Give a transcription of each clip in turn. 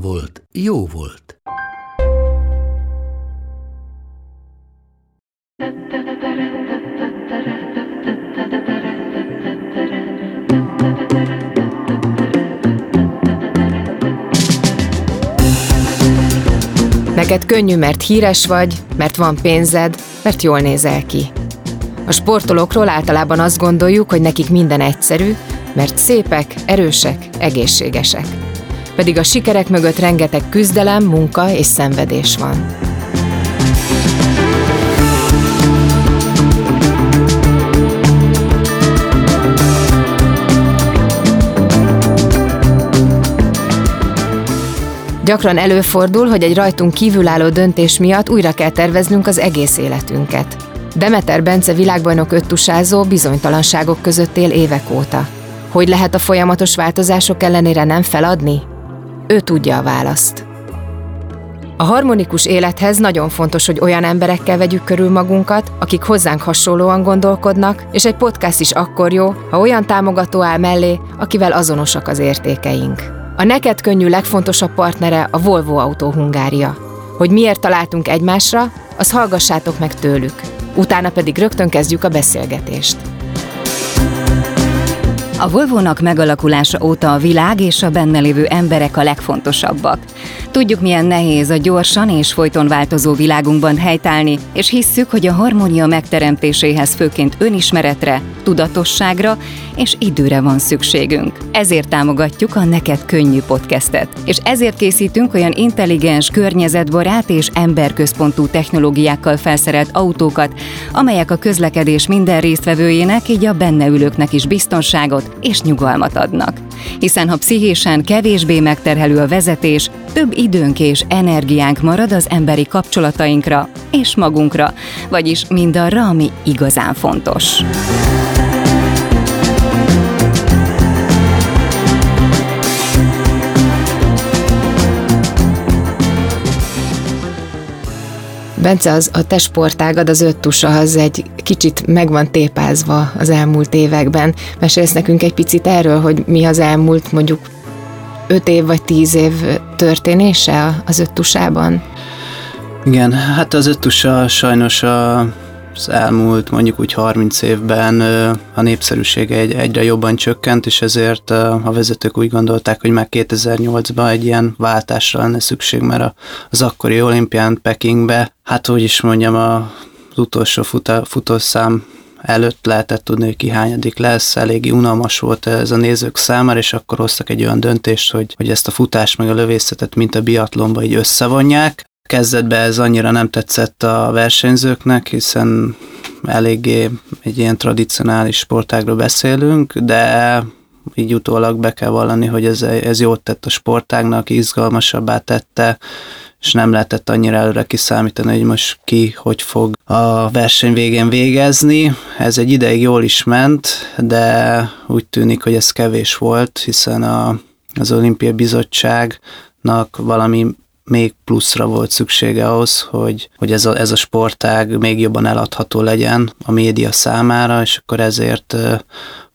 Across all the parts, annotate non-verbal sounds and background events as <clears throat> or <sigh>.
volt, jó volt. Neked könnyű, mert híres vagy, mert van pénzed, mert jól nézel ki. A sportolókról általában azt gondoljuk, hogy nekik minden egyszerű, mert szépek, erősek, egészségesek. Pedig a sikerek mögött rengeteg küzdelem, munka és szenvedés van. Gyakran előfordul, hogy egy rajtunk kívülálló döntés miatt újra kell terveznünk az egész életünket. Demeter Bence világbajnok öttusázó bizonytalanságok között él évek óta. Hogy lehet a folyamatos változások ellenére nem feladni? Ő tudja a választ. A harmonikus élethez nagyon fontos, hogy olyan emberekkel vegyük körül magunkat, akik hozzánk hasonlóan gondolkodnak, és egy podcast is akkor jó, ha olyan támogató áll mellé, akivel azonosak az értékeink. A neked könnyű legfontosabb partnere a Volvo Autó Hungária. Hogy miért találtunk egymásra, az hallgassátok meg tőlük. Utána pedig rögtön kezdjük a beszélgetést. A Volvo-nak megalakulása óta a világ és a benne lévő emberek a legfontosabbak. Tudjuk, milyen nehéz a gyorsan és folyton változó világunkban helytállni, és hisszük, hogy a harmónia megteremtéséhez főként önismeretre, tudatosságra és időre van szükségünk. Ezért támogatjuk a Neked Könnyű podcastet, és ezért készítünk olyan intelligens, környezetbarát és emberközpontú technológiákkal felszerelt autókat, amelyek a közlekedés minden résztvevőjének, így a benne ülőknek is biztonságot és nyugalmat adnak. Hiszen ha pszichésen kevésbé megterhelő a vezetés, több időnk és energiánk marad az emberi kapcsolatainkra és magunkra, vagyis mindarra, ami igazán fontos. Bence, az a te sportágad, az öt tusa, az egy kicsit meg van tépázva az elmúlt években. Mesélsz nekünk egy picit erről, hogy mi az elmúlt mondjuk öt év vagy tíz év történése az öt tusában? Igen, hát az öt tusa sajnos a az elmúlt mondjuk úgy 30 évben a népszerűsége egy, egyre jobban csökkent, és ezért a vezetők úgy gondolták, hogy már 2008-ban egy ilyen váltásra lenne szükség, mert az akkori olimpián Pekingbe, hát hogy is mondjam, az utolsó futa, futószám előtt lehetett tudni, hogy ki hányadik lesz, eléggé unalmas volt ez a nézők számára, és akkor hoztak egy olyan döntést, hogy, hogy ezt a futást meg a lövészetet, mint a biatlonba így összevonják, Kezdetben ez annyira nem tetszett a versenyzőknek, hiszen eléggé egy ilyen tradicionális sportágról beszélünk, de így utólag be kell vallani, hogy ez, ez jót tett a sportágnak, izgalmasabbá tette, és nem lehetett annyira előre kiszámítani, hogy most ki hogy fog a verseny végén végezni. Ez egy ideig jól is ment, de úgy tűnik, hogy ez kevés volt, hiszen a, az Olimpia Bizottságnak valami még pluszra volt szüksége ahhoz, hogy, hogy ez, a, ez a sportág még jobban eladható legyen a média számára, és akkor ezért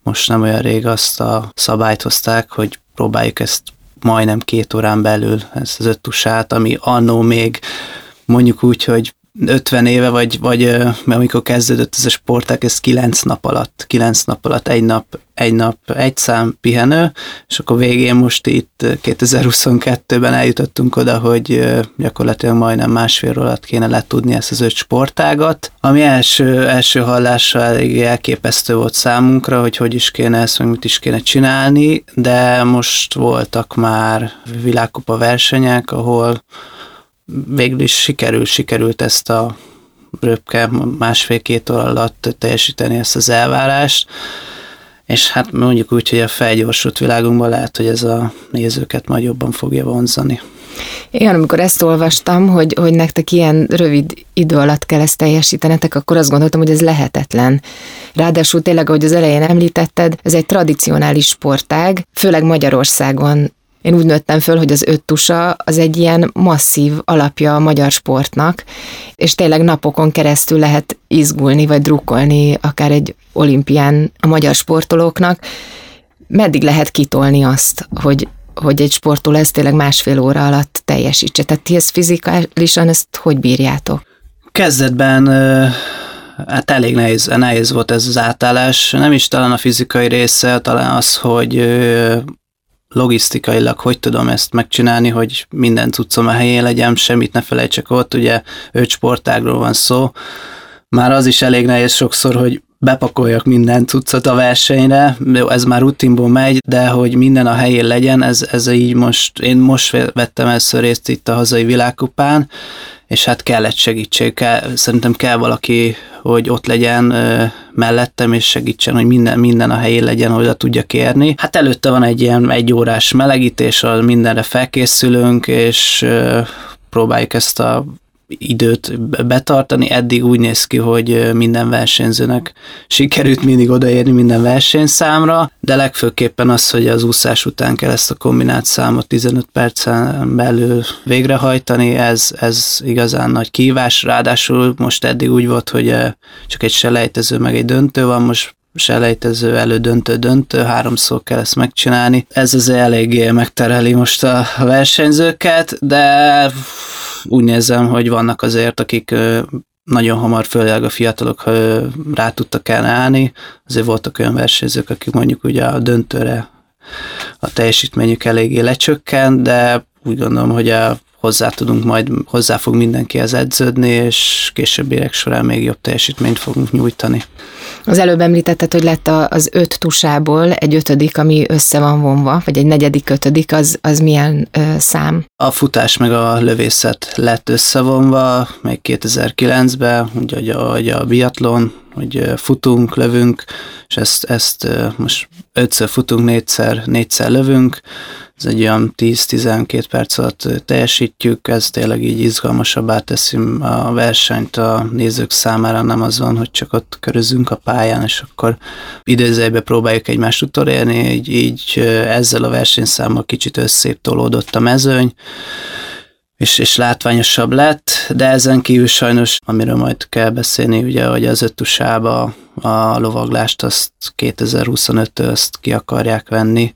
most nem olyan rég azt a szabályt hozták, hogy próbáljuk ezt majdnem két órán belül, ezt az öttusát, ami annó még mondjuk úgy, hogy 50 éve, vagy, vagy mert amikor kezdődött ez a sporták, ez 9 nap alatt, 9 nap alatt, egy nap, egy nap, egy szám pihenő, és akkor végén most itt 2022-ben eljutottunk oda, hogy gyakorlatilag majdnem másfél alatt kéne letudni ezt az öt sportágat, ami első, első hallásra elég elképesztő volt számunkra, hogy hogy is kéne ezt, meg mit is kéne csinálni, de most voltak már világkupa versenyek, ahol végül is sikerül, sikerült ezt a röpke másfél-két óra alatt teljesíteni ezt az elvárást. és hát mondjuk úgy, hogy a felgyorsult világunkban lehet, hogy ez a nézőket majd jobban fogja vonzani. Igen, amikor ezt olvastam, hogy, hogy nektek ilyen rövid idő alatt kell ezt teljesítenetek, akkor azt gondoltam, hogy ez lehetetlen. Ráadásul tényleg, ahogy az elején említetted, ez egy tradicionális sportág, főleg Magyarországon én úgy nőttem föl, hogy az öttusa az egy ilyen masszív alapja a magyar sportnak, és tényleg napokon keresztül lehet izgulni, vagy drukkolni akár egy olimpián a magyar sportolóknak. Meddig lehet kitolni azt, hogy hogy egy sportoló ezt tényleg másfél óra alatt teljesítse. Tehát ti ezt fizikálisan, ezt hogy bírjátok? Kezdetben hát elég nehéz, nehéz volt ez az átállás. Nem is talán a fizikai része, talán az, hogy logisztikailag hogy tudom ezt megcsinálni, hogy minden cuccom a helyén legyen, semmit ne felejtsek ott, ugye öt sportágról van szó. Már az is elég nehéz sokszor, hogy bepakoljak minden cuccot a versenyre, ez már rutinból megy, de hogy minden a helyén legyen, ez, ez így most, én most vettem először részt itt a hazai világkupán, és hát kellett segítség, kell, szerintem kell valaki, hogy ott legyen ö, mellettem, és segítsen, hogy minden, minden a helyén legyen, hogy tudja kérni. Hát előtte van egy ilyen egy órás melegítés, mindenre felkészülünk, és ö, próbáljuk ezt a időt betartani. Eddig úgy néz ki, hogy minden versenyzőnek sikerült mindig odaérni minden versenyszámra, de legfőképpen az, hogy az úszás után kell ezt a kombinált számot 15 percen belül végrehajtani, ez, ez igazán nagy kívás, ráadásul most eddig úgy volt, hogy csak egy selejtező meg egy döntő van, most selejtező, elődöntő, döntő, háromszor kell ezt megcsinálni. Ez az eléggé megtereli most a versenyzőket, de úgy nézem, hogy vannak azért, akik nagyon hamar, főleg a fiatalok rá tudtak el állni. Azért voltak olyan versenyzők, akik mondjuk ugye a döntőre a teljesítményük eléggé lecsökkent, de úgy gondolom, hogy a hozzá tudunk majd, hozzá fog mindenki ez edződni, és későbbiek során még jobb teljesítményt fogunk nyújtani. Az előbb említetted, hogy lett az öt tusából egy ötödik, ami össze van vonva, vagy egy negyedik ötödik, az, az milyen ö, szám? A futás meg a lövészet lett összevonva, még 2009-ben, ugye hogy a biatlon, hogy futunk, lövünk, és ezt, ezt most ötször futunk, négyszer, négyszer lövünk, ez egy olyan 10-12 perc alatt teljesítjük, ez tényleg így izgalmasabbá teszi a versenyt a nézők számára, nem az van, hogy csak ott körözünk a pályán, és akkor idézőjebe próbáljuk egymást utolérni, így, így ezzel a versenyszámmal kicsit összép tolódott a mezőny, és, és látványosabb lett, de ezen kívül sajnos, amiről majd kell beszélni, ugye, hogy az öttusába a lovaglást azt 2025-től azt ki akarják venni,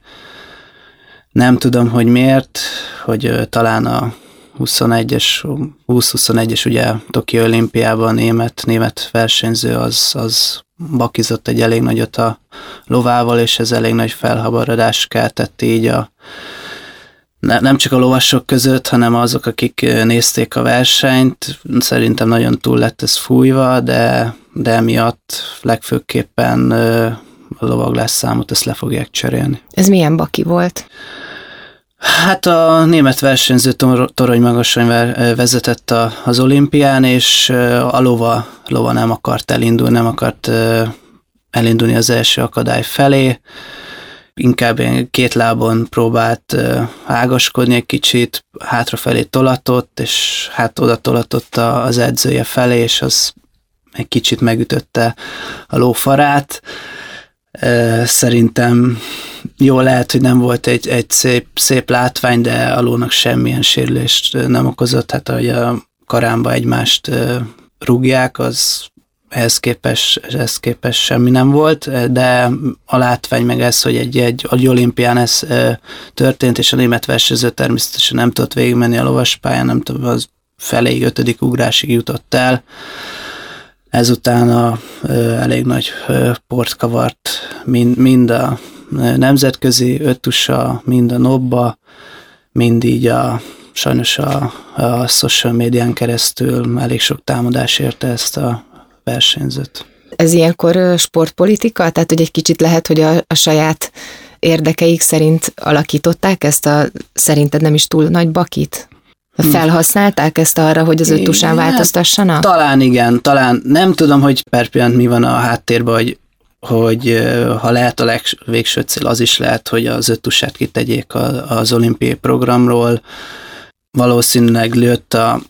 nem tudom, hogy miért, hogy talán a 21-es, 20-21-es ugye Tokió olimpiában német, német versenyző az, az bakizott egy elég nagyot a lovával, és ez elég nagy felhabaradást keltett így a ne, nem csak a lovasok között, hanem azok, akik nézték a versenyt. Szerintem nagyon túl lett ez fújva, de, de emiatt legfőképpen a lovaglás számot ezt le fogják cserélni. Ez milyen baki volt? Hát a német versenyző Torony Magasan vezetett az olimpián, és a lova, lova nem akart elindulni, nem akart elindulni az első akadály felé, inkább két lábon próbált ágaskodni egy kicsit, hátrafelé tolatott, és hát oda tolatott az edzője felé, és az egy kicsit megütötte a lófarát. Szerintem jó lehet, hogy nem volt egy, egy szép, szép látvány, de a lónak semmilyen sérülést nem okozott. Hát, ahogy a karámba egymást rúgják, az ehhez képest, ehhez képest semmi nem volt, de a látvány meg ez, hogy egy, egy, egy olimpián ez történt, és a német versenyző természetesen nem tudott végigmenni a lovaspályán, nem tudom, az feléig, ötödik ugrásig jutott el. Ezután a, elég nagy port kavart mind, mind a nemzetközi öttusa, mind a nobba, mind így a sajnos a, a social médián keresztül elég sok támadás érte ezt a versenyzőt. Ez ilyenkor sportpolitika? Tehát, hogy egy kicsit lehet, hogy a, a saját érdekeik szerint alakították ezt a szerinted nem is túl nagy bakit? Hm. Felhasználták ezt arra, hogy az öttusán változtassanak? Talán igen, talán nem tudom, hogy per mi van a háttérben, hogy hogy ha lehet a legvégső cél, az is lehet, hogy az öttusát kitegyék az olimpiai programról. Valószínűleg lőtt a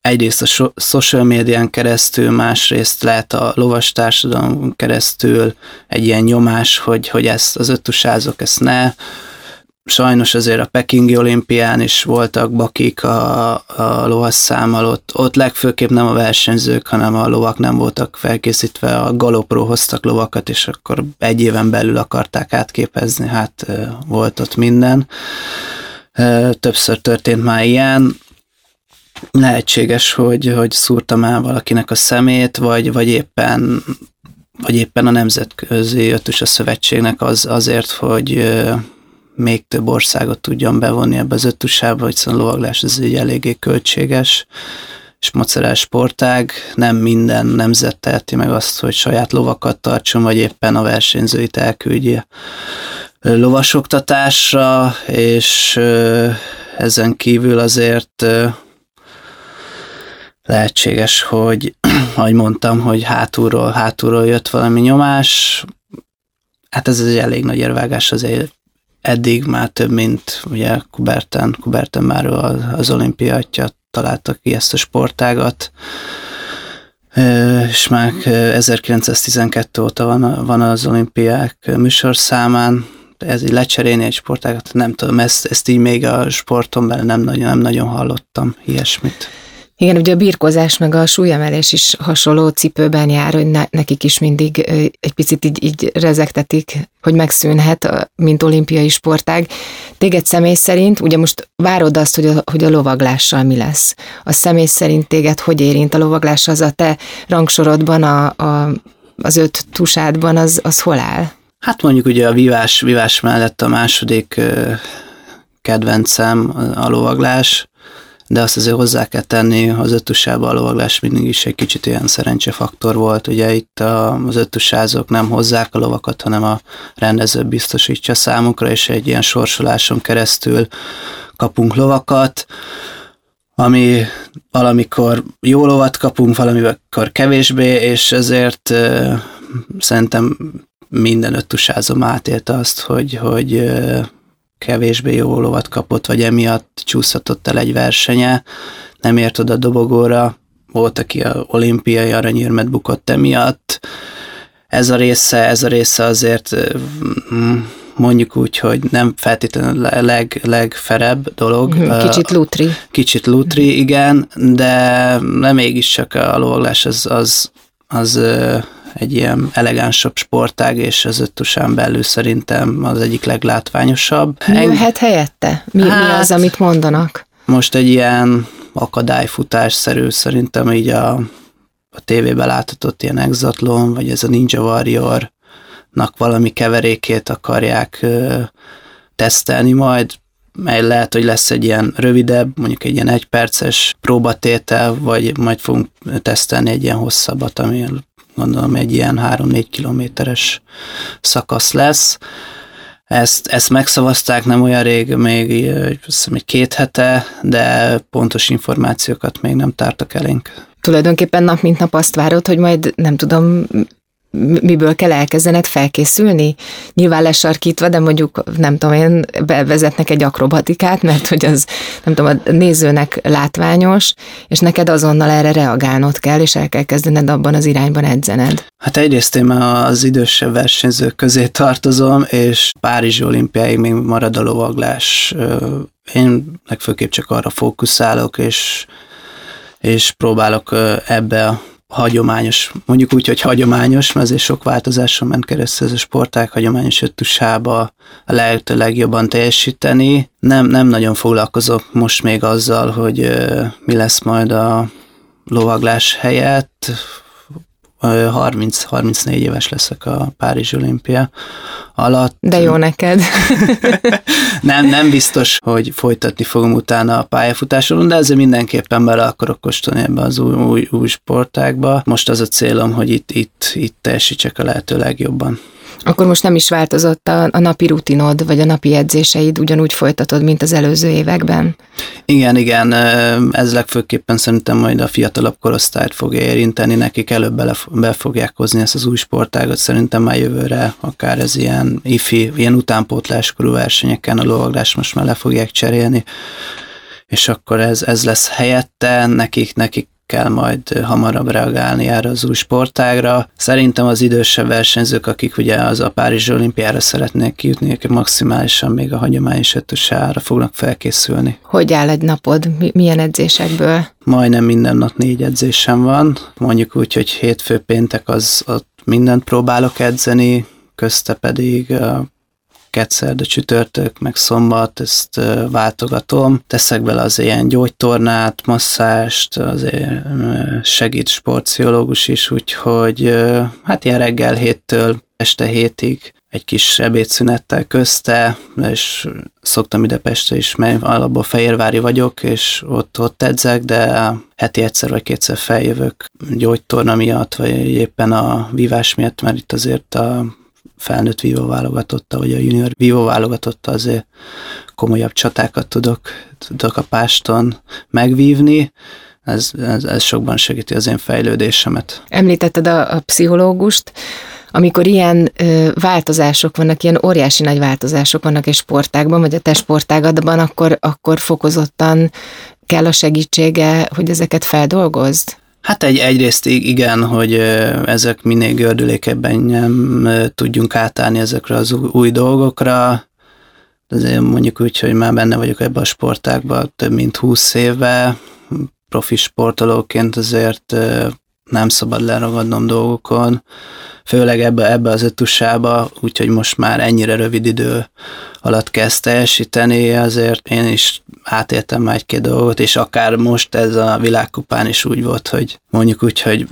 egyrészt a so- social médián keresztül, másrészt lehet a lovas társadalom keresztül egy ilyen nyomás, hogy, hogy ezt az öttusázok ezt ne. Sajnos azért a Pekingi olimpián is voltak bakik a, a lovas számmal, ott, ott legfőképp nem a versenyzők, hanem a lovak nem voltak felkészítve, a galopról hoztak lovakat, és akkor egy éven belül akarták átképezni, hát volt ott minden. Többször történt már ilyen, lehetséges, hogy, hogy szúrtam el valakinek a szemét, vagy, vagy éppen vagy éppen a Nemzetközi Ötös a Szövetségnek az, azért, hogy még több országot tudjon bevonni ebbe az ötusába, hogy szóval a lovaglás ez egy eléggé költséges és macerás sportág. Nem minden nemzet teheti meg azt, hogy saját lovakat tartson, vagy éppen a versenyzőit elküldje lovasoktatásra, és ezen kívül azért lehetséges, hogy, <clears throat> ahogy mondtam, hogy hátulról, hátulról jött valami nyomás, hát ez egy elég nagy érvágás azért eddig már több, mint ugye Kuberten, Kuberten már az olimpia atya találta ki ezt a sportágat, és már 1912 óta van, van az olimpiák műsorszámán, ez így lecserélni egy sportágat, nem tudom, ezt, ezt így még a sporton belül nem nagyon, nem nagyon hallottam ilyesmit. Igen, ugye a birkozás meg a súlyemelés is hasonló cipőben jár, hogy ne, nekik is mindig egy picit így, így rezektetik, hogy megszűnhet, mint olimpiai sportág. Téged személy szerint, ugye most várod azt, hogy a, hogy a lovaglással mi lesz. A személy szerint téged hogy érint a lovaglás, az a te rangsorodban, a, a, az öt tusádban, az, az hol áll? Hát mondjuk ugye a vívás, vívás mellett a második kedvencem a lovaglás, de azt azért hozzá kell tenni, az öttusába a lovaglás mindig is egy kicsit ilyen szerencsefaktor volt. Ugye itt a, az öttusázók nem hozzák a lovakat, hanem a rendező biztosítja számukra, és egy ilyen sorsoláson keresztül kapunk lovakat, ami valamikor jó lovat kapunk, valamikor kevésbé, és ezért szerintem minden öttusázom átélte azt, hogy, hogy kevésbé jó lovat kapott, vagy emiatt csúszhatott el egy versenye, nem ért oda a dobogóra, volt, aki a olimpiai aranyérmet bukott emiatt. Ez a része, ez a része azért mm, mondjuk úgy, hogy nem feltétlenül a leg, legferebb dolog. Mhm, kicsit lutri. Kicsit lutri, igen, de, de mégiscsak a lovaglás az, az, az egy ilyen elegánsabb sportág, és az öttusán belül szerintem az egyik leglátványosabb. Mi jöhet helyette? Mi, hát, mi az, amit mondanak? Most egy ilyen akadályfutásszerű szerintem így a, a tévében láthatott ilyen exatlon, vagy ez a Ninja Warrior-nak valami keverékét akarják ö, tesztelni majd, mely lehet, hogy lesz egy ilyen rövidebb, mondjuk egy ilyen egyperces próbatétel, vagy majd fogunk tesztelni egy ilyen hosszabbat, ami gondolom egy ilyen 3-4 kilométeres szakasz lesz. Ezt, ezt megszavazták nem olyan rég, még hiszem, egy két hete, de pontos információkat még nem tártak elénk. Tulajdonképpen nap mint nap azt várod, hogy majd nem tudom, miből kell elkezdened felkészülni? Nyilván lesarkítva, de mondjuk nem tudom én, bevezetnek egy akrobatikát, mert hogy az nem tudom, a nézőnek látványos, és neked azonnal erre reagálnod kell, és el kell kezdened abban az irányban edzened. Hát egyrészt én az idősebb versenyzők közé tartozom, és Párizsi olimpiáig még marad a lovaglás. Én legfőképp csak arra fókuszálok, és és próbálok ebbe a hagyományos, mondjuk úgy, hogy hagyományos, mert azért sok változáson ment keresztül ez a sportág, hagyományos öttusába a lehető legjobban teljesíteni. Nem, nem nagyon foglalkozok most még azzal, hogy mi lesz majd a lovaglás helyett, 30-34 éves leszek a Párizs olimpia alatt. De jó neked. <laughs> nem, nem biztos, hogy folytatni fogom utána a pályafutáson, de ezzel mindenképpen bele akarok kóstolni ebbe az új, új, új sportágba. Most az a célom, hogy itt, itt, itt teljesítsek a lehető legjobban. Akkor most nem is változott a, a napi rutinod, vagy a napi edzéseid, ugyanúgy folytatod, mint az előző években? Igen, igen, ez legfőképpen szerintem majd a fiatalabb korosztályt fogja érinteni, nekik előbb bele, be fogják hozni ezt az új sportágot, szerintem már jövőre akár ez ilyen ifi, ilyen utánpótláskorú versenyeken a lovaglás most már le fogják cserélni, és akkor ez, ez lesz helyette, nekik, nekik kell majd hamarabb reagálni erre az új sportágra. Szerintem az idősebb versenyzők, akik ugye az a Párizsi olimpiára szeretnék kijutni, ők maximálisan még a hagyományos ötösára fognak felkészülni. Hogy áll egy napod? Milyen edzésekből? Majdnem minden nap négy edzésem van. Mondjuk úgy, hogy hétfő péntek az ott mindent próbálok edzeni, közte pedig kétszer, de csütörtök, meg szombat, ezt váltogatom. Teszek bele az ilyen gyógytornát, masszást, azért segít sportpszichológus is, úgyhogy hát ilyen reggel héttől este hétig egy kis ebédszünettel közte, és szoktam ide Pestre is, mert alapból Fehérvári vagyok, és ott, ott edzek, de heti egyszer vagy kétszer feljövök gyógytorna miatt, vagy éppen a vívás miatt, mert itt azért a felnőtt vívó válogatotta, vagy a junior vívó válogatotta azért komolyabb csatákat tudok, tudok a páston megvívni, ez, ez, ez sokban segíti az én fejlődésemet. Említetted a, a pszichológust, amikor ilyen ö, változások vannak, ilyen óriási nagy változások vannak egy sportágban, vagy a te sportágadban, akkor, akkor fokozottan kell a segítsége, hogy ezeket feldolgozd? Hát egy, egyrészt igen, hogy ezek minél gördülékebben nem tudjunk átállni ezekre az új dolgokra, azért mondjuk úgy, hogy már benne vagyok ebbe a sportákban több mint 20 éve, profi sportolóként azért nem szabad leragadnom dolgokon, főleg ebbe, ebbe az ötusába, úgyhogy most már ennyire rövid idő alatt kezd teljesíteni, azért én is átéltem már egy-két dolgot, és akár most ez a világkupán is úgy volt, hogy mondjuk úgy, hogy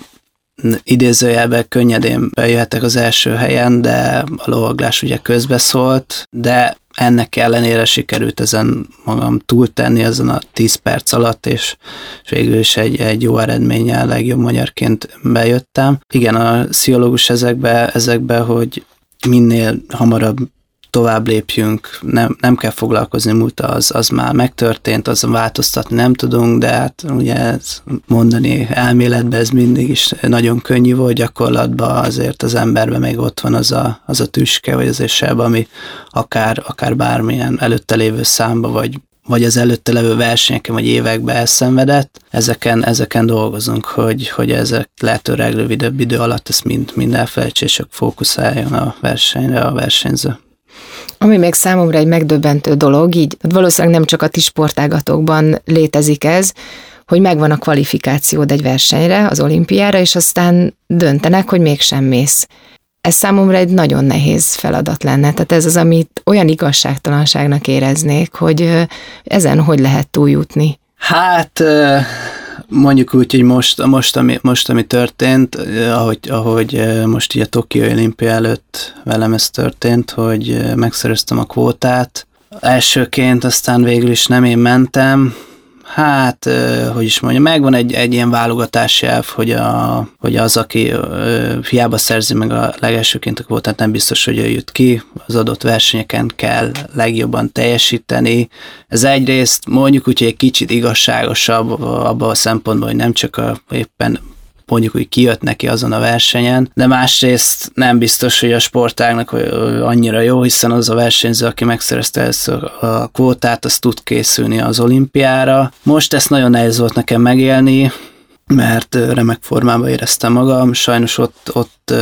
idézőjelben könnyedén bejöhetek az első helyen, de a lovaglás ugye közbeszólt, de ennek ellenére sikerült ezen magam túltenni ezen a 10 perc alatt, és, végül is egy, egy jó eredménnyel legjobb magyarként bejöttem. Igen, a pszichológus ezekbe, ezekbe, hogy minél hamarabb tovább lépjünk, nem, nem kell foglalkozni múlta, az, az már megtörtént, azon változtatni nem tudunk, de hát ugye ez mondani elméletben ez mindig is nagyon könnyű volt, gyakorlatban azért az emberben még ott van az a, az a tüske, vagy az seb, ami akár, akár bármilyen előtte lévő számba, vagy vagy az előtte levő versenyeken, vagy években elszenvedett, ezeken, ezeken dolgozunk, hogy, hogy ezek lehetőleg rövidebb idő alatt ezt mind, mind elfelejtse, és fókuszáljon a versenyre a versenyző. Ami még számomra egy megdöbbentő dolog, így valószínűleg nem csak a ti sportágatokban létezik ez, hogy megvan a kvalifikációd egy versenyre, az olimpiára, és aztán döntenek, hogy mégsem mész. Ez számomra egy nagyon nehéz feladat lenne. Tehát ez az, amit olyan igazságtalanságnak éreznék, hogy ezen hogy lehet túljutni. Hát mondjuk úgy, hogy most, most, ami, most ami történt, ahogy, ahogy most így a Tokió olimpia előtt velem ez történt, hogy megszereztem a kvótát. Elsőként aztán végül is nem én mentem, hát, hogy is mondjam, megvan egy, egy ilyen válogatási elv, hogy, a, hogy az, aki hiába szerzi meg a legelsőként a kvótát, nem biztos, hogy ő jut ki, az adott versenyeken kell legjobban teljesíteni. Ez egyrészt mondjuk úgy, hogy egy kicsit igazságosabb abban a szempontból, hogy nem csak a éppen mondjuk, hogy kijött neki azon a versenyen, de másrészt nem biztos, hogy a sportágnak annyira jó, hiszen az a versenyző, aki megszerezte ezt a kvótát, az tud készülni az olimpiára. Most ezt nagyon nehéz volt nekem megélni, mert remek formában éreztem magam. Sajnos ott, ott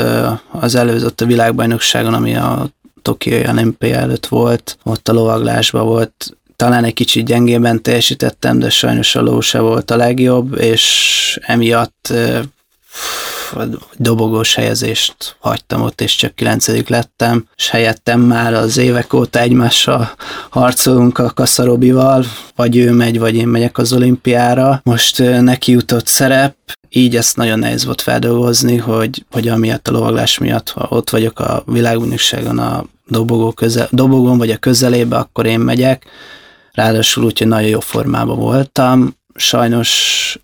az előző, ott a világbajnokságon, ami a Tokiói olimpia előtt volt, ott a lovaglásban volt talán egy kicsit gyengében teljesítettem, de sajnos a ló se volt a legjobb, és emiatt dobogós helyezést hagytam ott, és csak kilencedik lettem, és helyettem már az évek óta egymással harcolunk a Kaszarobival, vagy ő megy, vagy én megyek az olimpiára. Most neki jutott szerep, így ezt nagyon nehéz volt feldolgozni, hogy, hogy amiatt a lovaglás miatt, ha ott vagyok a világbajnokságon a dobogó közel, dobogon vagy a közelébe, akkor én megyek. Ráadásul úgy, hogy nagyon jó formában voltam. Sajnos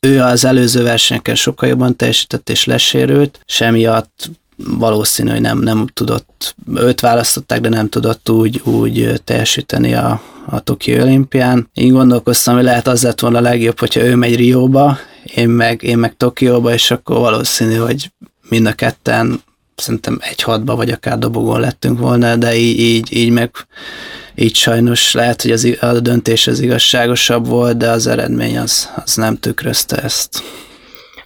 ő az előző versenyeken sokkal jobban teljesített és lesérült, és emiatt valószínű, hogy nem, nem tudott, őt választották, de nem tudott úgy, úgy teljesíteni a, a Tokió olimpián. Én gondolkoztam, hogy lehet az lett volna a legjobb, hogyha ő megy Rióba, én meg, én meg Tokióba, és akkor valószínű, hogy mind a ketten szerintem egy hatba vagy akár dobogon lettünk volna, de így, így, így meg így sajnos lehet, hogy az, a döntés az igazságosabb volt, de az eredmény az, az nem tükrözte ezt.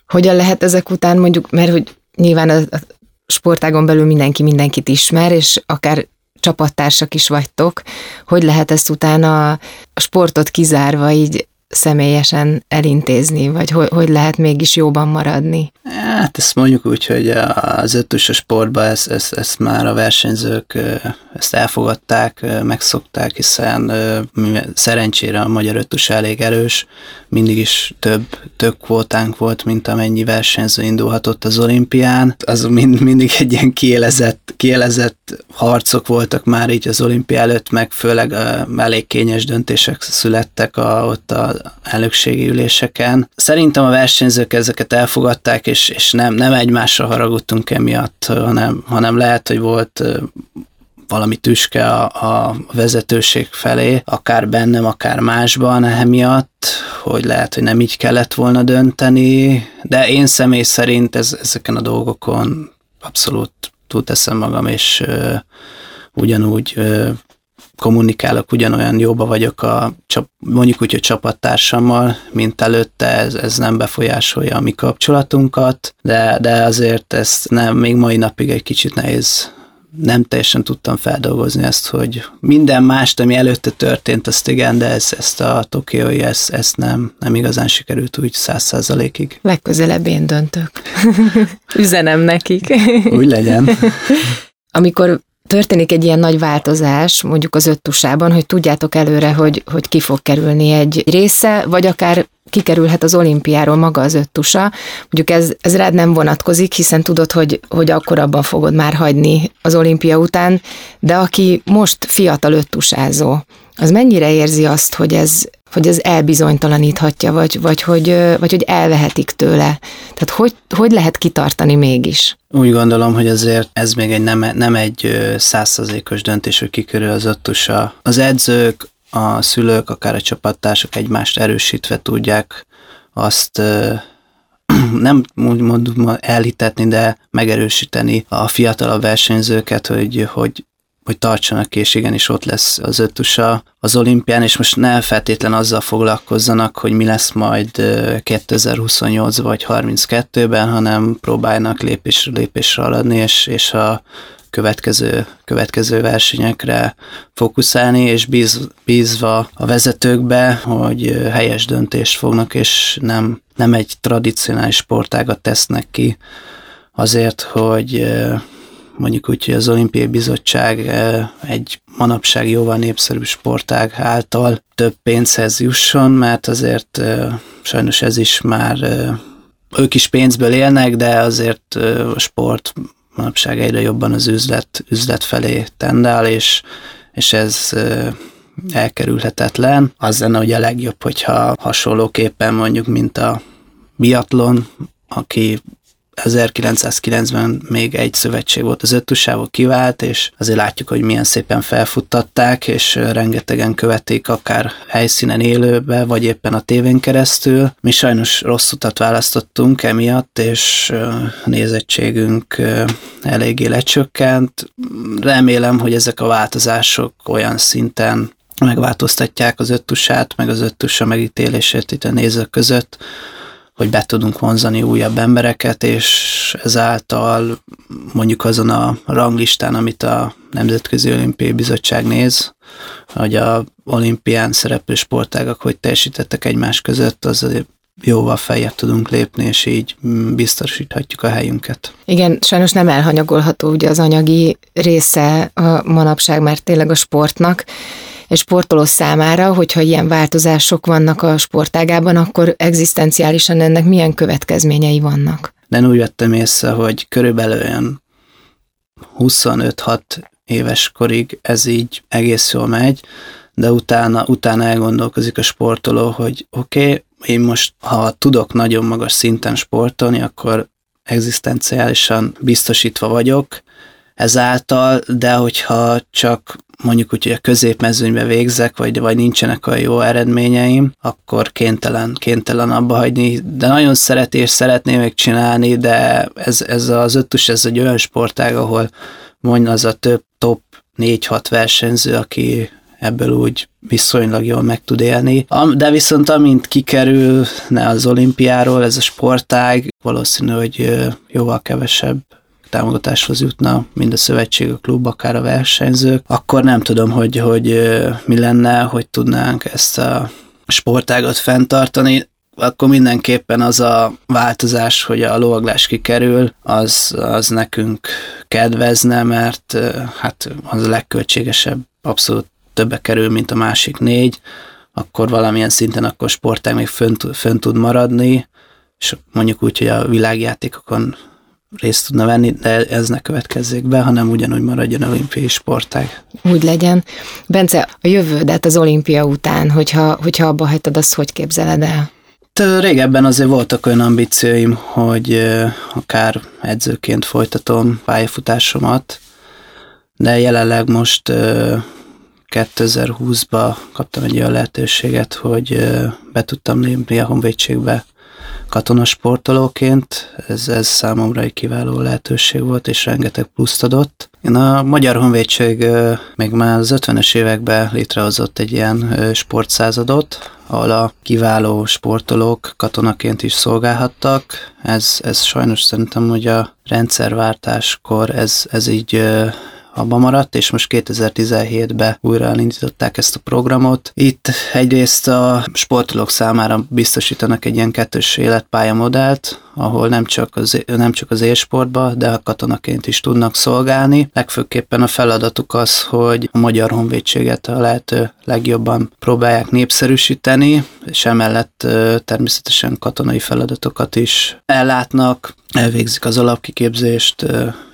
Hogyan lehet ezek után mondjuk, mert hogy nyilván a, a sportágon belül mindenki mindenkit ismer, és akár csapattársak is vagytok, hogy lehet ezt utána a sportot kizárva így személyesen elintézni, vagy hogy, hogy lehet mégis jóban maradni? Hát ezt mondjuk úgy, hogy az ötös a sportban ezt, ezt, ezt már a versenyzők ezt elfogadták, megszokták, hiszen szerencsére a magyar ötös elég erős, mindig is több, több kvótánk volt, mint amennyi versenyző indulhatott az olimpián. Az mind, mindig egy ilyen kielezett, kielezett harcok voltak már így az olimpia előtt, meg főleg elég kényes döntések születtek a, ott a elnökségi üléseken. Szerintem a versenyzők ezeket elfogadták, és, és nem, nem egymásra haragudtunk emiatt, hanem, hanem lehet, hogy volt valami tüske a, a vezetőség felé, akár bennem, akár másban emiatt, hogy lehet, hogy nem így kellett volna dönteni, de én személy szerint ez, ezeken a dolgokon abszolút túlteszem magam, és ö, ugyanúgy ö, kommunikálok, ugyanolyan jóba vagyok a, mondjuk úgy, hogy csapattársammal, mint előtte, ez, ez nem befolyásolja a mi kapcsolatunkat, de, de azért ez nem, még mai napig egy kicsit nehéz nem teljesen tudtam feldolgozni ezt, hogy minden mást, ami előtte történt, azt igen, de ez, ezt a tokiói, ezt, ezt nem, nem igazán sikerült úgy száz százalékig. Legközelebb én döntök. <laughs> Üzenem nekik. Úgy legyen. <laughs> Amikor történik egy ilyen nagy változás, mondjuk az öttusában, hogy tudjátok előre, hogy, hogy ki fog kerülni egy része, vagy akár kikerülhet az olimpiáról maga az öttusa. Mondjuk ez, ez rád nem vonatkozik, hiszen tudod, hogy, hogy akkor abban fogod már hagyni az olimpia után, de aki most fiatal öttusázó, az mennyire érzi azt, hogy ez, hogy ez elbizonytalaníthatja, vagy, vagy, hogy, vagy hogy elvehetik tőle. Tehát hogy, hogy lehet kitartani mégis? Úgy gondolom, hogy azért ez még egy nem, nem egy százszerzékos döntés, hogy kikörül az öttusa. Az edzők, a szülők, akár a csapattársak egymást erősítve tudják azt <clears throat> nem úgy elhitetni, de megerősíteni a fiatalabb versenyzőket, hogy, hogy hogy tartsanak, és igenis ott lesz az ötusa az olimpián, és most ne feltétlen azzal foglalkozzanak, hogy mi lesz majd 2028 vagy 32-ben, hanem próbálnak lépésre lépésre haladni, és, és a következő, következő versenyekre fókuszálni, és bíz, bízva a vezetőkbe, hogy helyes döntést fognak, és nem, nem egy tradicionális sportágat tesznek ki azért, hogy mondjuk úgy, hogy az olimpiai bizottság egy manapság jóval népszerűbb sportág által több pénzhez jusson, mert azért sajnos ez is már ők is pénzből élnek, de azért a sport manapság egyre jobban az üzlet, üzlet felé tendál, és, és ez elkerülhetetlen. Az lenne ugye a legjobb, hogyha hasonlóképpen mondjuk, mint a biatlon, aki 1990-ben még egy szövetség volt az öttusávok kivált, és azért látjuk, hogy milyen szépen felfuttatták, és rengetegen követik akár helyszínen élőbe, vagy éppen a tévén keresztül. Mi sajnos rossz utat választottunk emiatt, és nézettségünk eléggé lecsökkent. Remélem, hogy ezek a változások olyan szinten megváltoztatják az öttusát, meg az öttusa megítélését itt a nézők között, hogy be tudunk vonzani újabb embereket, és ezáltal mondjuk azon a ranglistán, amit a Nemzetközi Olimpiai Bizottság néz, hogy a olimpián szereplő sportágak hogy teljesítettek egymás között, az jóval feljebb tudunk lépni, és így biztosíthatjuk a helyünket. Igen, sajnos nem elhanyagolható ugye az anyagi része a manapság már tényleg a sportnak, egy sportoló számára, hogyha ilyen változások vannak a sportágában, akkor egzisztenciálisan ennek milyen következményei vannak? De úgy vettem észre, hogy körülbelül olyan 25-6 éves korig ez így egész jól megy, de utána, utána elgondolkozik a sportoló, hogy oké, okay, én most, ha tudok nagyon magas szinten sportolni, akkor egzisztenciálisan biztosítva vagyok ezáltal, de hogyha csak mondjuk úgy, hogy a középmezőnybe végzek, vagy, vagy nincsenek olyan jó eredményeim, akkor kénytelen, kénytelen abba hagyni, de nagyon szeret és szeretném még csinálni, de ez, ez az öttus, ez egy olyan sportág, ahol mondja az a több top 4-6 versenyző, aki ebből úgy viszonylag jól meg tud élni. De viszont amint kikerülne az olimpiáról ez a sportág, valószínű, hogy jóval kevesebb támogatáshoz jutna, mind a szövetség, a klub, akár a versenyzők, akkor nem tudom, hogy, hogy mi lenne, hogy tudnánk ezt a sportágat fenntartani. Akkor mindenképpen az a változás, hogy a lovaglás kikerül, az, az nekünk kedvezne, mert hát az a legköltségesebb, abszolút többe kerül, mint a másik négy, akkor valamilyen szinten akkor sportág még fönn, fönn tud maradni, és mondjuk úgy, hogy a világjátékokon részt tudna venni, de ez ne következzék be, hanem ugyanúgy maradjon olimpiai sportág. Úgy legyen. Bence, a jövődet az olimpia után, hogyha, hogyha abba hagytad, azt hogy képzeled el? Régebben azért voltak olyan ambícióim, hogy akár edzőként folytatom pályafutásomat, de jelenleg most 2020-ba kaptam egy olyan lehetőséget, hogy be tudtam lépni a honvédségbe katonasportolóként. Ez, ez számomra egy kiváló lehetőség volt, és rengeteg pluszt adott. Én a Magyar Honvédség még már az 50-es években létrehozott egy ilyen sportszázadot, ahol a kiváló sportolók katonaként is szolgálhattak. Ez, ez sajnos szerintem, hogy a rendszerváltáskor ez, ez így abba maradt, és most 2017-ben újra elindították ezt a programot. Itt egyrészt a sportolók számára biztosítanak egy ilyen kettős életpályamodellt, ahol nem csak az, nem csak az élsportba, de a katonaként is tudnak szolgálni. Legfőképpen a feladatuk az, hogy a magyar honvédséget a lehető legjobban próbálják népszerűsíteni, és emellett természetesen katonai feladatokat is ellátnak, elvégzik az alapkiképzést,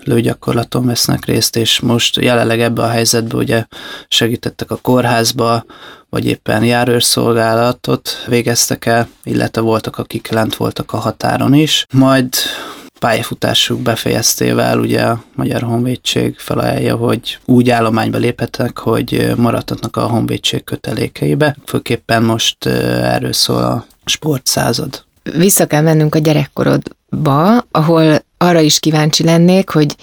lőgyakorlaton vesznek részt, és most jelenleg ebbe a helyzetbe ugye segítettek a kórházba, vagy éppen járőrszolgálatot végeztek el, illetve voltak, akik lent voltak a határon is. Majd pályafutásuk befejeztével ugye a Magyar Honvédség felajánlja, hogy úgy állományba léphetnek, hogy maradhatnak a Honvédség kötelékeibe. Főképpen most erről szól a sportszázad. Vissza kell mennünk a gyerekkorodba, ahol arra is kíváncsi lennék, hogy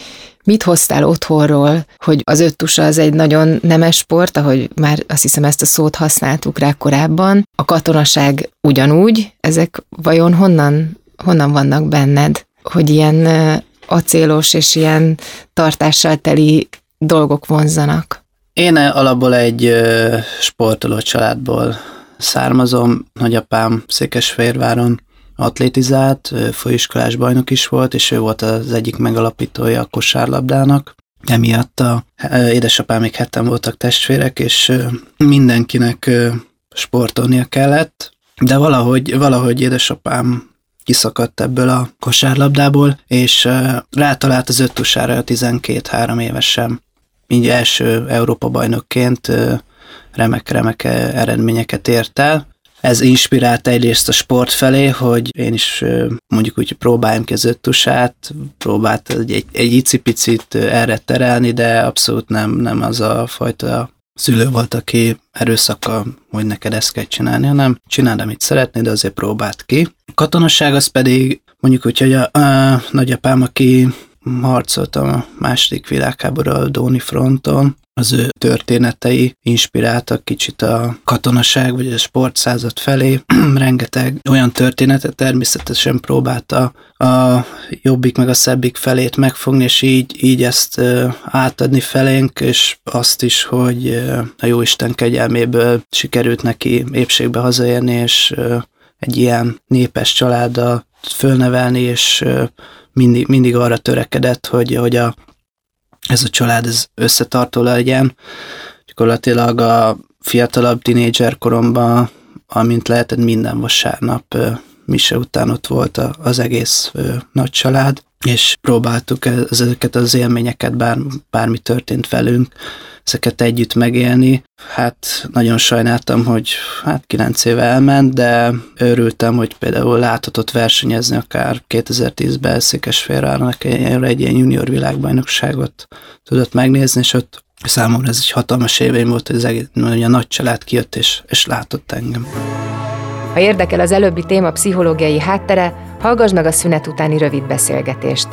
mit hoztál otthonról, hogy az öttusa az egy nagyon nemes sport, ahogy már azt hiszem ezt a szót használtuk rá korábban. A katonaság ugyanúgy, ezek vajon honnan, honnan vannak benned, hogy ilyen acélos és ilyen tartással teli dolgok vonzanak? Én alapból egy sportoló családból származom. Nagyapám Székesfehérváron atlétizált, főiskolás bajnok is volt, és ő volt az egyik megalapítója a kosárlabdának. Emiatt a édesapám még heten voltak testvérek, és mindenkinek sportolnia kellett, de valahogy, valahogy édesapám kiszakadt ebből a kosárlabdából, és rátalált az öttusára a 12-3 évesen. Így első Európa bajnokként remek-remek eredményeket ért el, ez inspirált egyrészt a sport felé, hogy én is mondjuk úgy próbáljam ki az öttusát, próbált egy, egy, egy icipicit erre terelni, de abszolút nem, nem az a fajta szülő volt, aki erőszakkal, hogy neked ezt kell csinálni, hanem csináld, amit szeretnéd, de azért próbált ki. A katonasság az pedig mondjuk úgy, hogy a, a nagyapám, aki harcolt a második világháború Dóni fronton, az ő történetei inspiráltak kicsit a katonaság vagy a sportszázad felé. <clears throat> Rengeteg olyan történetet természetesen próbálta a jobbik meg a szebbik felét megfogni, és így, így ezt átadni felénk, és azt is, hogy a Jóisten kegyelméből sikerült neki épségbe hazaérni, és egy ilyen népes családdal fölnevelni, és mindig, mindig arra törekedett, hogy, hogy a ez a család ez összetartó legyen. Gyakorlatilag a fiatalabb tinédzser koromban, amint lehetett minden vasárnap mise után ott volt az egész nagy család, és próbáltuk ezeket az élményeket, bár, bármi történt velünk, ezeket együtt megélni. Hát nagyon sajnáltam, hogy hát kilenc éve elment, de örültem, hogy például láthatott versenyezni akár 2010-ben Székesfehérvárnak egy ilyen junior világbajnokságot tudott megnézni, és ott számomra ez egy hatalmas éveim volt, hogy az egész, hogy a nagy család kijött és, és látott engem. Ha érdekel az előbbi téma pszichológiai háttere, hallgass meg a szünet utáni rövid beszélgetést.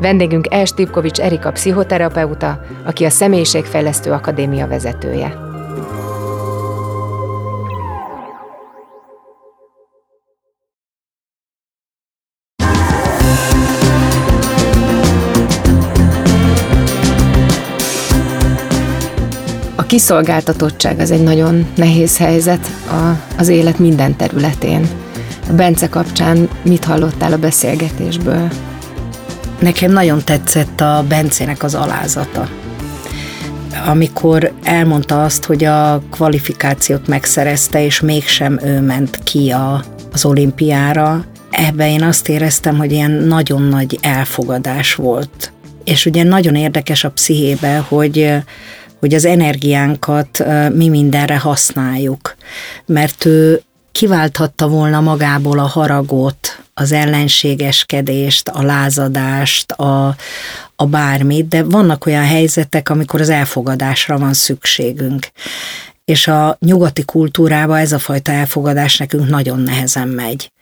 Vendégünk Tipkovics Erika pszichoterapeuta, aki a Személyiségfejlesztő Akadémia vezetője. A kiszolgáltatottság az egy nagyon nehéz helyzet a, az élet minden területén. Bence kapcsán mit hallottál a beszélgetésből? Nekem nagyon tetszett a Bencének az alázata. Amikor elmondta azt, hogy a kvalifikációt megszerezte, és mégsem ő ment ki a, az olimpiára, ebben én azt éreztem, hogy ilyen nagyon nagy elfogadás volt. És ugye nagyon érdekes a pszichébe, hogy hogy az energiánkat mi mindenre használjuk. Mert ő kiválthatta volna magából a haragot, az ellenségeskedést, a lázadást, a, a bármit, de vannak olyan helyzetek, amikor az elfogadásra van szükségünk. És a nyugati kultúrában ez a fajta elfogadás nekünk nagyon nehezen megy.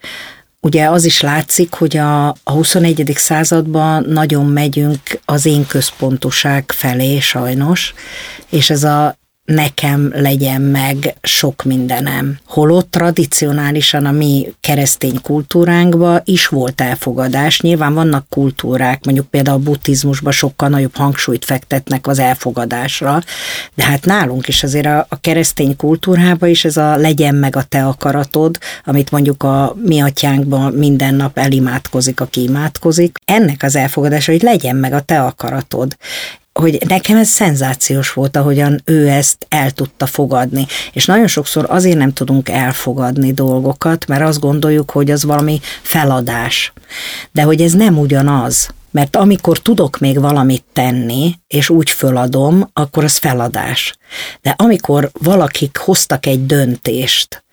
Ugye az is látszik, hogy a, a 21. században nagyon megyünk az én központoság felé sajnos, és ez a nekem legyen meg sok mindenem. Holott tradicionálisan a mi keresztény kultúránkban is volt elfogadás. Nyilván vannak kultúrák, mondjuk például a buddhizmusban sokkal nagyobb hangsúlyt fektetnek az elfogadásra, de hát nálunk is azért a, a keresztény kultúrában is ez a legyen meg a te akaratod, amit mondjuk a mi atyánkban minden nap elimádkozik, aki imádkozik. Ennek az elfogadása, hogy legyen meg a te akaratod hogy nekem ez szenzációs volt, ahogyan ő ezt el tudta fogadni. És nagyon sokszor azért nem tudunk elfogadni dolgokat, mert azt gondoljuk, hogy az valami feladás. De hogy ez nem ugyanaz. Mert amikor tudok még valamit tenni, és úgy föladom, akkor az feladás. De amikor valakik hoztak egy döntést,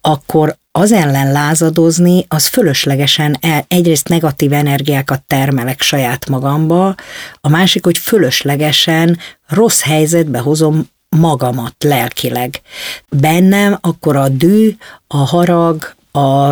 akkor az ellen lázadozni, az fölöslegesen el, egyrészt negatív energiákat termelek saját magamba, a másik, hogy fölöslegesen rossz helyzetbe hozom magamat lelkileg. Bennem akkor a dű, a harag, a,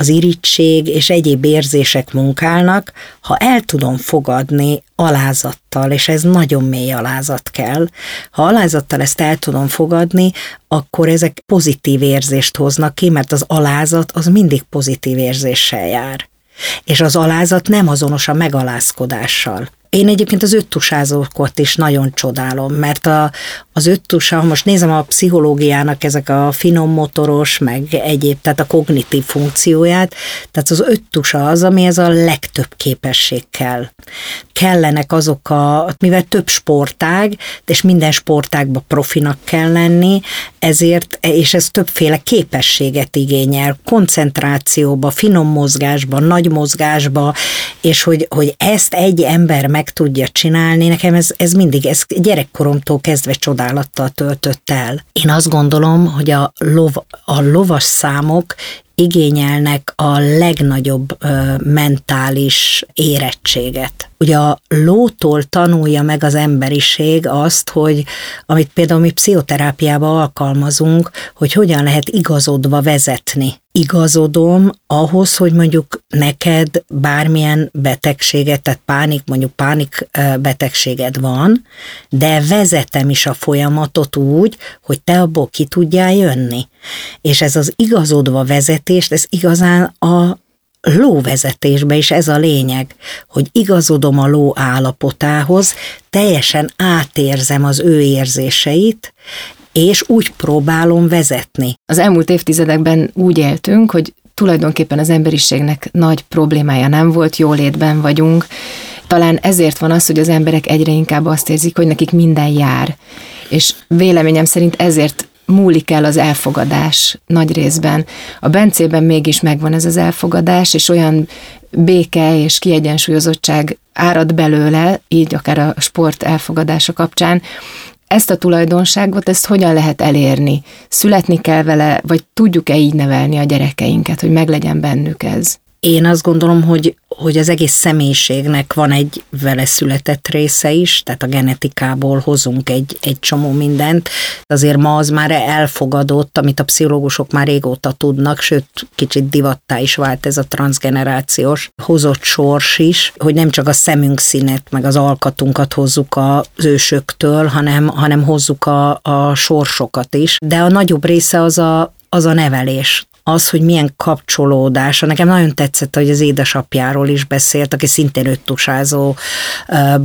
az irítség és egyéb érzések munkálnak, ha el tudom fogadni alázattal, és ez nagyon mély alázat kell, ha alázattal ezt el tudom fogadni, akkor ezek pozitív érzést hoznak ki, mert az alázat az mindig pozitív érzéssel jár. És az alázat nem azonos a megalázkodással. Én egyébként az öttusázókat is nagyon csodálom, mert a, az öttusa, most nézem a pszichológiának ezek a finom motoros, meg egyéb, tehát a kognitív funkcióját, tehát az öttusa az, ami ez a legtöbb képesség kell. Kellenek azok a, mivel több sportág, és minden sportágban profinak kell lenni, ezért, és ez többféle képességet igényel, koncentrációba, finom mozgásba, nagy mozgásba, és hogy, hogy ezt egy ember meg tudja csinálni, nekem ez, ez mindig, ez gyerekkoromtól kezdve csodálattal töltött el. Én azt gondolom, hogy a, lov, a lovas számok igényelnek a legnagyobb mentális érettséget. Ugye a lótól tanulja meg az emberiség azt, hogy amit például mi pszichoterápiában alkalmazunk, hogy hogyan lehet igazodva vezetni igazodom ahhoz, hogy mondjuk neked bármilyen betegséget, tehát pánik, mondjuk pánik betegséged van, de vezetem is a folyamatot úgy, hogy te abból ki tudjál jönni. És ez az igazodva vezetést, ez igazán a lóvezetésbe is ez a lényeg, hogy igazodom a ló állapotához, teljesen átérzem az ő érzéseit, és úgy próbálom vezetni. Az elmúlt évtizedekben úgy éltünk, hogy tulajdonképpen az emberiségnek nagy problémája nem volt, jólétben vagyunk. Talán ezért van az, hogy az emberek egyre inkább azt érzik, hogy nekik minden jár. És véleményem szerint ezért múlik el az elfogadás nagy részben. A Bencében mégis megvan ez az elfogadás, és olyan béke és kiegyensúlyozottság árad belőle, így akár a sport elfogadása kapcsán, ezt a tulajdonságot, ezt hogyan lehet elérni? Születni kell vele, vagy tudjuk-e így nevelni a gyerekeinket, hogy meglegyen bennük ez? Én azt gondolom, hogy, hogy az egész személyiségnek van egy vele született része is, tehát a genetikából hozunk egy, egy csomó mindent. Azért ma az már elfogadott, amit a pszichológusok már régóta tudnak, sőt, kicsit divattá is vált ez a transgenerációs hozott sors is, hogy nem csak a szemünk színet, meg az alkatunkat hozzuk az ősöktől, hanem, hanem hozzuk a, a sorsokat is. De a nagyobb része az a, az a nevelés az, hogy milyen kapcsolódása. Nekem nagyon tetszett, hogy az édesapjáról is beszélt, aki szintén öttusázó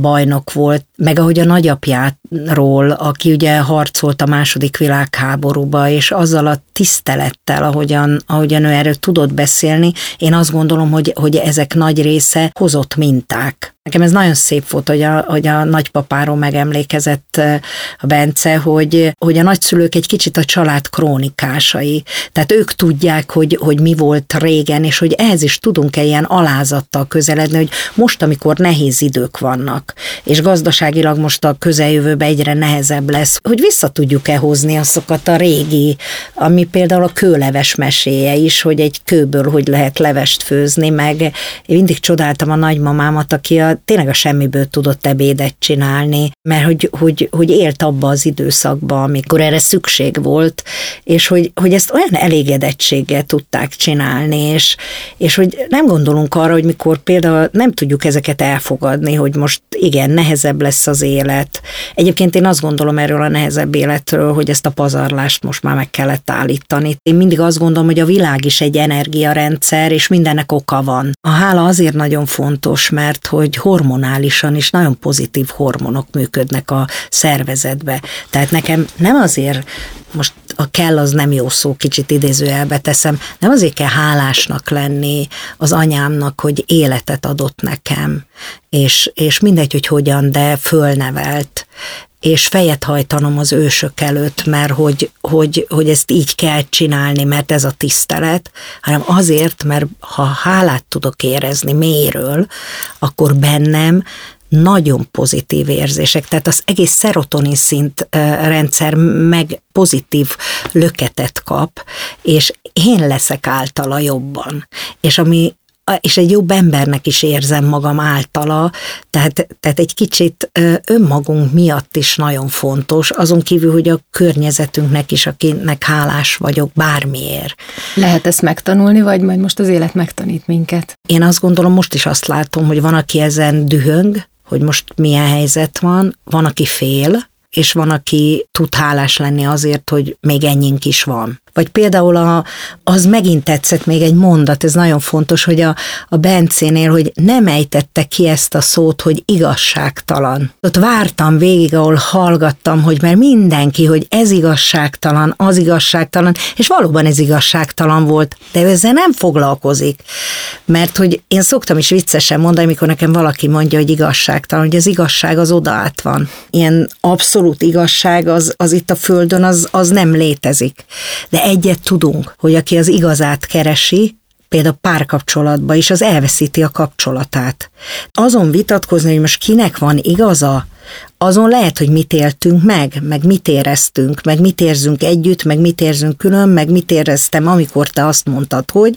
bajnok volt, meg ahogy a nagyapjáról, aki ugye harcolt a második világháborúba, és azzal a tisztelettel, ahogyan, ahogyan ő erről tudott beszélni, én azt gondolom, hogy, hogy ezek nagy része hozott minták. Nekem ez nagyon szép volt, hogy a, hogy a nagypapáról megemlékezett a Bence, hogy, hogy a nagyszülők egy kicsit a család krónikásai. Tehát ők tudják, hogy, hogy mi volt régen, és hogy ehhez is tudunk-e ilyen alázattal közeledni, hogy most, amikor nehéz idők vannak, és gazdaságilag most a közeljövőben egyre nehezebb lesz, hogy vissza tudjuk-e hozni azokat a régi, ami például a kőleves meséje is, hogy egy kőből hogy lehet levest főzni, meg én mindig csodáltam a nagymamámat, aki a tényleg a semmiből tudott ebédet csinálni, mert hogy, hogy, hogy élt abba az időszakba, amikor erre szükség volt, és hogy, hogy ezt olyan elégedettséggel tudták csinálni, és, és hogy nem gondolunk arra, hogy mikor például nem tudjuk ezeket elfogadni, hogy most igen, nehezebb lesz az élet. Egyébként én azt gondolom erről a nehezebb életről, hogy ezt a pazarlást most már meg kellett állítani. Én mindig azt gondolom, hogy a világ is egy energiarendszer, és mindennek oka van. A hála azért nagyon fontos, mert hogy hormonálisan is nagyon pozitív hormonok működnek a szervezetbe. Tehát nekem nem azért most a kell az nem jó szó, kicsit idézőjelbe teszem, nem azért kell hálásnak lenni az anyámnak, hogy életet adott nekem, és, és mindegy, hogy hogyan, de fölnevelt, és fejet hajtanom az ősök előtt, mert hogy, hogy, hogy ezt így kell csinálni, mert ez a tisztelet, hanem azért, mert ha hálát tudok érezni mélyről, akkor bennem nagyon pozitív érzések, tehát az egész szerotonin szint rendszer meg pozitív löketet kap, és én leszek általa jobban. És ami és egy jobb embernek is érzem magam általa, tehát, tehát egy kicsit önmagunk miatt is nagyon fontos, azon kívül, hogy a környezetünknek is, akinek hálás vagyok bármiért. Lehet ezt megtanulni, vagy majd most az élet megtanít minket? Én azt gondolom, most is azt látom, hogy van, aki ezen dühöng, hogy most milyen helyzet van, van, aki fél, és van, aki tud hálás lenni azért, hogy még ennyink is van. Vagy például a, az megint tetszett még egy mondat, ez nagyon fontos, hogy a, a Bencénél, hogy nem ejtette ki ezt a szót, hogy igazságtalan. Ott vártam végig, ahol hallgattam, hogy mert mindenki, hogy ez igazságtalan, az igazságtalan, és valóban ez igazságtalan volt, de ezzel nem foglalkozik. Mert hogy én szoktam is viccesen mondani, amikor nekem valaki mondja, hogy igazságtalan, hogy az igazság az oda át van. Ilyen abszolút igazság az, az itt a földön, az, az nem létezik. De egyet tudunk, hogy aki az igazát keresi, például párkapcsolatban is, az elveszíti a kapcsolatát. Azon vitatkozni, hogy most kinek van igaza, azon lehet, hogy mit éltünk meg, meg mit éreztünk, meg mit érzünk együtt, meg mit érzünk külön, meg mit éreztem, amikor te azt mondtad, hogy,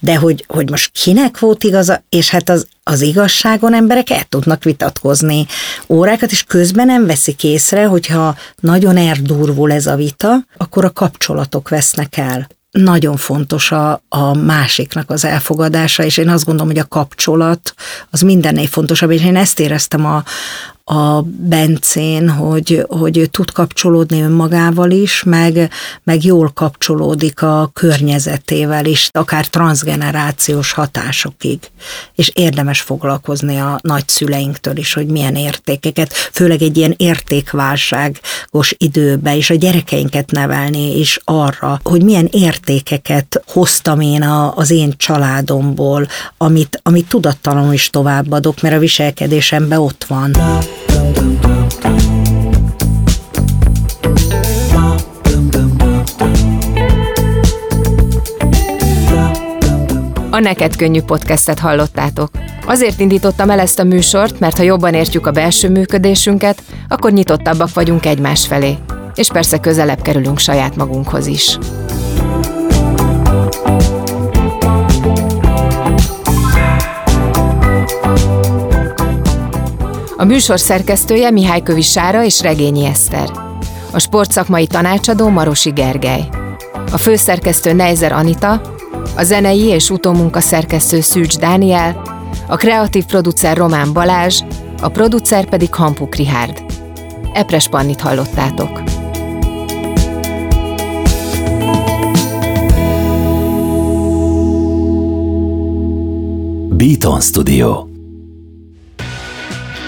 de hogy, hogy most kinek volt igaza, és hát az, az igazságon emberek el tudnak vitatkozni órákat, és közben nem veszik észre, hogyha nagyon erdurvul ez a vita, akkor a kapcsolatok vesznek el nagyon fontos a, a másiknak az elfogadása, és én azt gondolom, hogy a kapcsolat az mindennél fontosabb, és én ezt éreztem a, a Bencén, hogy, hogy tud kapcsolódni önmagával is, meg, meg jól kapcsolódik a környezetével is, akár transgenerációs hatásokig. És érdemes foglalkozni a nagyszüleinktől is, hogy milyen értékeket, főleg egy ilyen értékválságos időbe, és a gyerekeinket nevelni is arra, hogy milyen értékeket hoztam én a, az én családomból, amit, amit tudattalanul is továbbadok, mert a viselkedésemben ott van. A Neked Könnyű podcastet hallottátok. Azért indítottam el ezt a műsort, mert ha jobban értjük a belső működésünket, akkor nyitottabbak vagyunk egymás felé. És persze közelebb kerülünk saját magunkhoz is. A műsor szerkesztője Mihály Kövi és Regényi Eszter. A sportszakmai tanácsadó Marosi Gergely. A főszerkesztő Neizer Anita, a zenei és utómunka szerkesztő Szűcs Dániel, a kreatív producer Román Balázs, a producer pedig Hampuk Rihárd. Epres Pannit hallottátok. Beaton Studio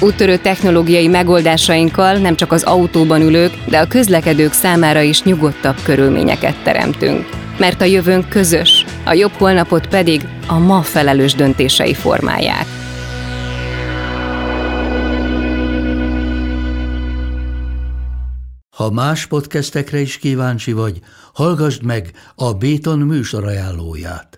Úttörő technológiai megoldásainkkal nem csak az autóban ülők, de a közlekedők számára is nyugodtabb körülményeket teremtünk. Mert a jövőnk közös, a jobb holnapot pedig a ma felelős döntései formálják. Ha más podcastekre is kíváncsi vagy, hallgassd meg a Béton műsor ajánlóját.